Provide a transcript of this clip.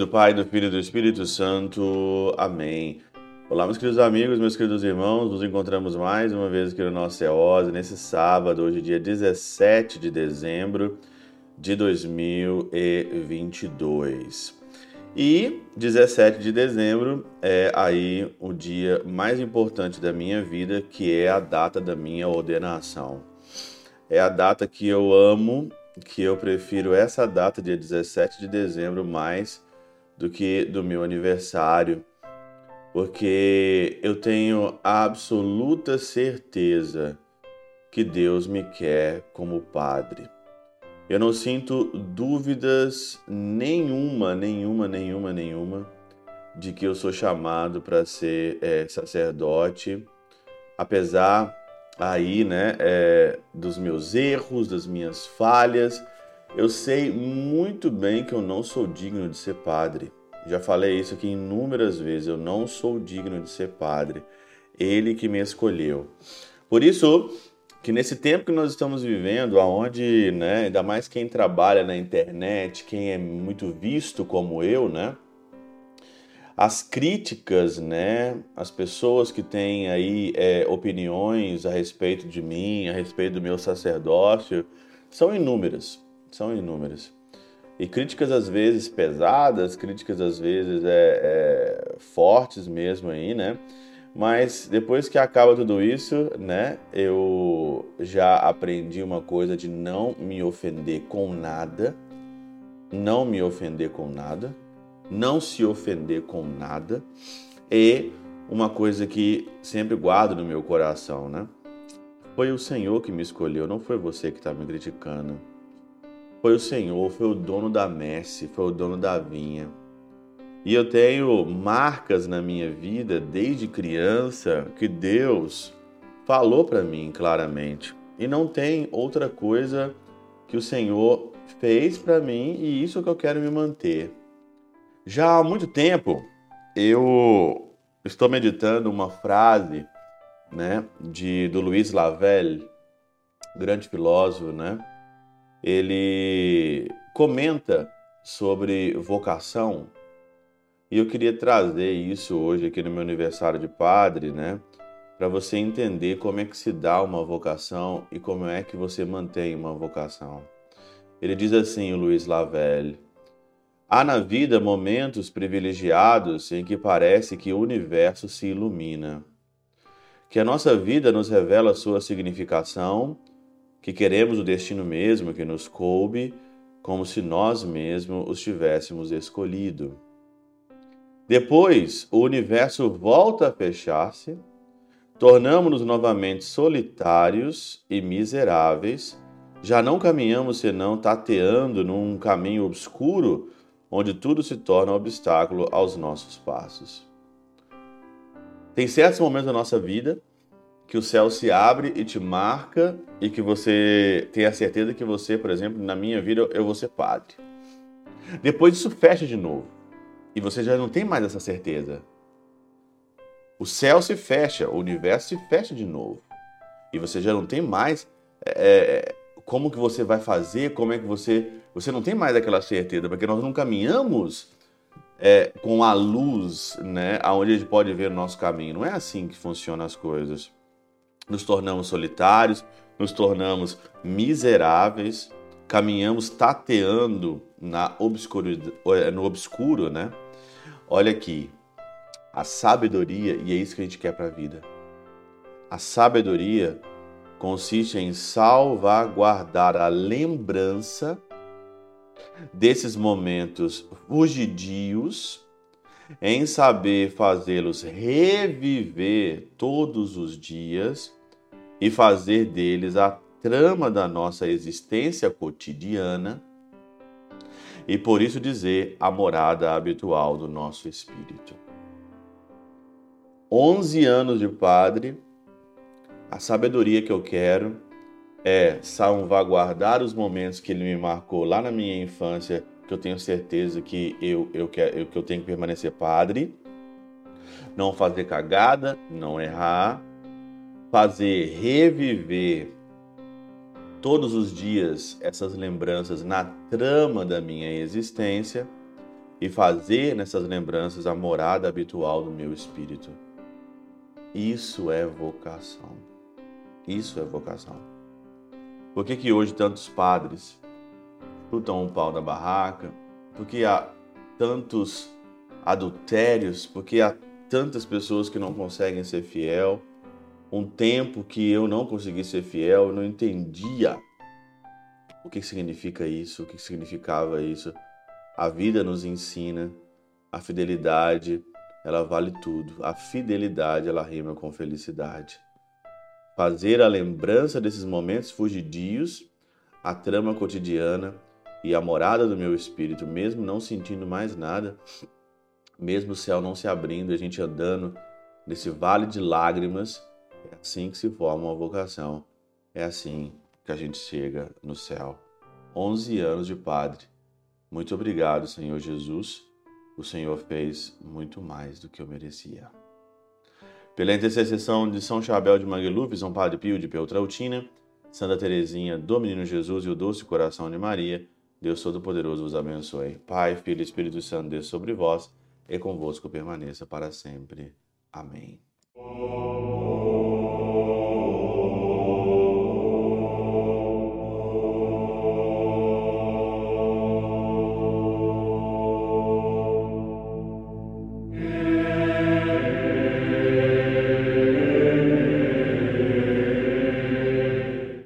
do Pai, do Filho e do Espírito Santo. Amém. Olá, meus queridos amigos, meus queridos irmãos, nos encontramos mais uma vez aqui no nosso Ceose, nesse sábado, hoje dia 17 de dezembro de 2022. E 17 de dezembro é aí o dia mais importante da minha vida, que é a data da minha ordenação. É a data que eu amo, que eu prefiro essa data, dia 17 de dezembro, mais do que do meu aniversário, porque eu tenho absoluta certeza que Deus me quer como padre. Eu não sinto dúvidas nenhuma, nenhuma, nenhuma, nenhuma de que eu sou chamado para ser é, sacerdote, apesar aí, né, é, dos meus erros, das minhas falhas. Eu sei muito bem que eu não sou digno de ser padre. Já falei isso aqui inúmeras vezes. Eu não sou digno de ser padre. Ele que me escolheu. Por isso, que nesse tempo que nós estamos vivendo, aonde, né, ainda mais quem trabalha na internet, quem é muito visto como eu, né, as críticas, né, as pessoas que têm aí é, opiniões a respeito de mim, a respeito do meu sacerdócio, são inúmeras, são inúmeras. E críticas às vezes pesadas, críticas às vezes é, é fortes mesmo aí, né? Mas depois que acaba tudo isso, né, eu já aprendi uma coisa de não me ofender com nada, não me ofender com nada, não se ofender com nada, e uma coisa que sempre guardo no meu coração, né? Foi o Senhor que me escolheu, não foi você que está me criticando. Foi o Senhor, foi o dono da messe, foi o dono da vinha. E eu tenho marcas na minha vida desde criança que Deus falou para mim claramente. E não tem outra coisa que o Senhor fez para mim e isso é que eu quero me manter. Já há muito tempo eu estou meditando uma frase, né, de do Luiz Lavelle, grande filósofo, né? Ele comenta sobre vocação e eu queria trazer isso hoje aqui no meu aniversário de padre, né? Para você entender como é que se dá uma vocação e como é que você mantém uma vocação. Ele diz assim, o Luiz Lavelle: Há na vida momentos privilegiados em que parece que o universo se ilumina, que a nossa vida nos revela sua significação, que queremos o destino mesmo que nos coube, como se nós mesmos os tivéssemos escolhido. Depois, o universo volta a fechar-se, tornamos-nos novamente solitários e miseráveis, já não caminhamos senão tateando num caminho obscuro onde tudo se torna obstáculo aos nossos passos. Tem certos momentos da nossa vida que o céu se abre e te marca e que você tem a certeza que você, por exemplo, na minha vida eu vou ser padre. Depois isso fecha de novo. E você já não tem mais essa certeza. O céu se fecha, o universo se fecha de novo. E você já não tem mais é, é, como que você vai fazer, como é que você. Você não tem mais aquela certeza, porque nós não caminhamos é, com a luz, né, aonde a gente pode ver o nosso caminho. Não é assim que funcionam as coisas. Nos tornamos solitários, nos tornamos miseráveis, caminhamos tateando na é, no obscuro, né? Olha aqui, a sabedoria, e é isso que a gente quer para a vida. A sabedoria consiste em salvaguardar a lembrança desses momentos fugidios, em saber fazê-los reviver todos os dias e fazer deles a trama da nossa existência cotidiana e por isso dizer a morada habitual do nosso espírito. 11 anos de padre, a sabedoria que eu quero é salvaguardar os momentos que ele me marcou lá na minha infância, que eu tenho certeza que eu, eu, quero, que eu tenho que permanecer padre, não fazer cagada, não errar, fazer reviver todos os dias essas lembranças na trama da minha existência e fazer nessas lembranças a morada habitual do meu espírito. Isso é vocação. Isso é vocação. Por que, que hoje tantos padres chutam o pau da barraca? Porque há tantos adultérios? Porque há tantas pessoas que não conseguem ser fiel? Um tempo que eu não consegui ser fiel, eu não entendia o que significa isso, o que significava isso. A vida nos ensina, a fidelidade, ela vale tudo. A fidelidade, ela rima com felicidade. Fazer a lembrança desses momentos fugidios, a trama cotidiana e a morada do meu espírito, mesmo não sentindo mais nada, mesmo o céu não se abrindo, a gente andando nesse vale de lágrimas, é assim que se forma uma vocação. É assim que a gente chega no céu. 11 anos de padre. Muito obrigado, Senhor Jesus. O Senhor fez muito mais do que eu merecia. Pela intercessão de São Chabel de Magluf, São Padre Pio de Peltrautina, Santa Teresinha do Menino Jesus e o Doce Coração de Maria, Deus Todo-Poderoso vos abençoe. Pai, Filho e Espírito Santo, Deus sobre vós e convosco permaneça para sempre. Amém.